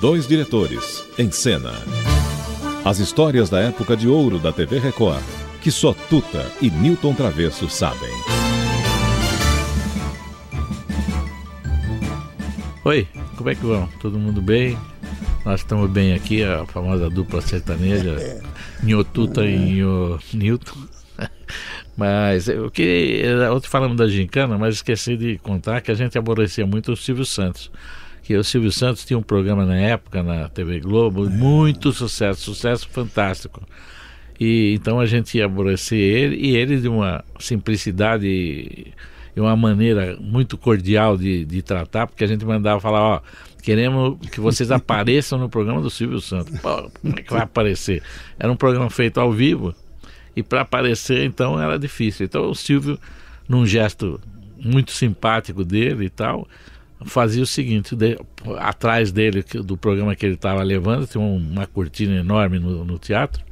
Dois diretores, em cena. As histórias da época de ouro da TV Record, que só Tuta e Newton Travesso sabem. Oi, como é que vão? Todo mundo bem? Nós estamos bem aqui, a famosa dupla sertaneja, Nhotuta e Nho Newton. Mas eu queria. Ontem falamos da gincana, mas esqueci de contar que a gente aborrecia muito o Silvio Santos. Que o Silvio Santos tinha um programa na época na TV Globo, muito sucesso, sucesso fantástico. E então a gente ia aborrecer ele, e ele de uma simplicidade e uma maneira muito cordial de, de tratar, porque a gente mandava falar, ó, queremos que vocês apareçam no programa do Silvio Santos. Pô, como é que vai aparecer? Era um programa feito ao vivo, e para aparecer então era difícil. Então o Silvio, num gesto muito simpático dele e tal, fazia o seguinte: de, atrás dele, do programa que ele estava levando, tinha uma cortina enorme no, no, teatro.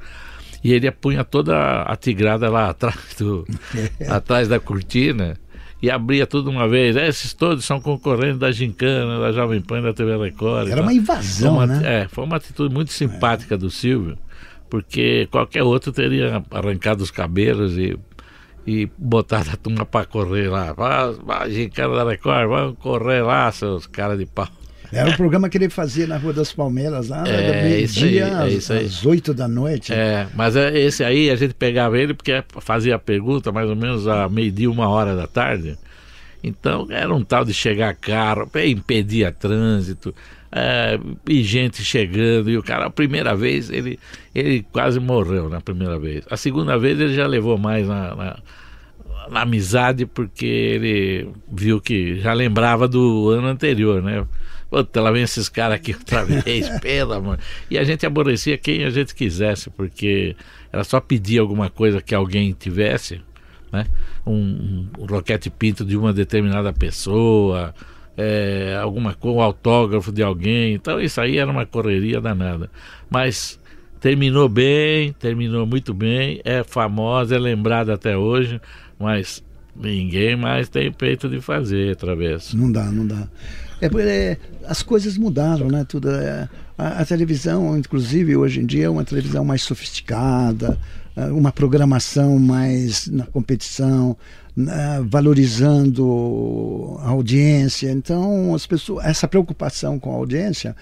E ele punha toda a tigrada lá atrás, do, atrás da cortina e abria tudo uma vez. Esses todos são concorrentes da Gincana, da Jovem Pan, da TV Record. Era uma invasão, uma, né? É, foi uma atitude muito simpática é. do Silvio porque qualquer outro teria arrancado os cabelos e, e botado a turma para correr lá. Vai, gincana da Record, vamos correr lá, seus caras de pau. Era o programa que ele fazia na Rua das Palmeiras, lá, é, meio-dia é às, às 8 da noite. É, mas é, esse aí a gente pegava ele porque fazia a pergunta mais ou menos a meio-dia, uma hora da tarde. Então era um tal de chegar carro, impedia trânsito é, e gente chegando, e o cara, a primeira vez, ele, ele quase morreu na primeira vez. A segunda vez ele já levou mais na, na, na amizade, porque ele viu que já lembrava do ano anterior, né? Puta, lá vem esses caras aqui outra vez, pelo amor. E a gente aborrecia quem a gente quisesse, porque era só pedir alguma coisa que alguém tivesse, né? Um, um roquete pinto de uma determinada pessoa, é, alguma coisa, um autógrafo de alguém. Então isso aí era uma correria danada. Mas terminou bem, terminou muito bem, é famosa, é lembrada até hoje, mas ninguém mais tem peito de fazer Travesso. Não dá, não dá. É, é, as coisas mudaram, né? Tudo, é, a, a, televisão, inclusive, hoje em dia é uma televisão mais sofisticada, é, uma programação mais na competição, né, valorizando a audiência. Então, as pessoas, essa preocupação com a audiência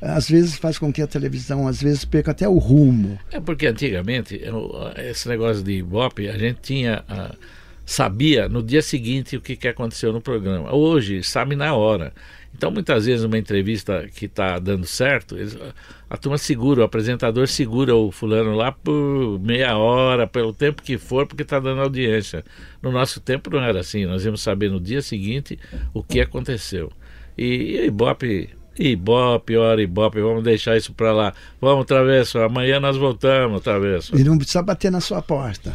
às vezes faz com que a televisão às vezes perca até o rumo. É porque antigamente esse negócio de Ibope a gente tinha sabia no dia seguinte o que, que aconteceu no programa. Hoje sabe na hora. Então, muitas vezes, uma entrevista que está dando certo, eles, a turma segura, o apresentador segura o fulano lá por meia hora, pelo tempo que for, porque está dando audiência. No nosso tempo não era assim, nós íamos saber no dia seguinte o que aconteceu. E, e Ibope, Ibope, hora Ibope, vamos deixar isso para lá. Vamos, Travesso, amanhã nós voltamos, Travesso. E não precisa bater na sua porta.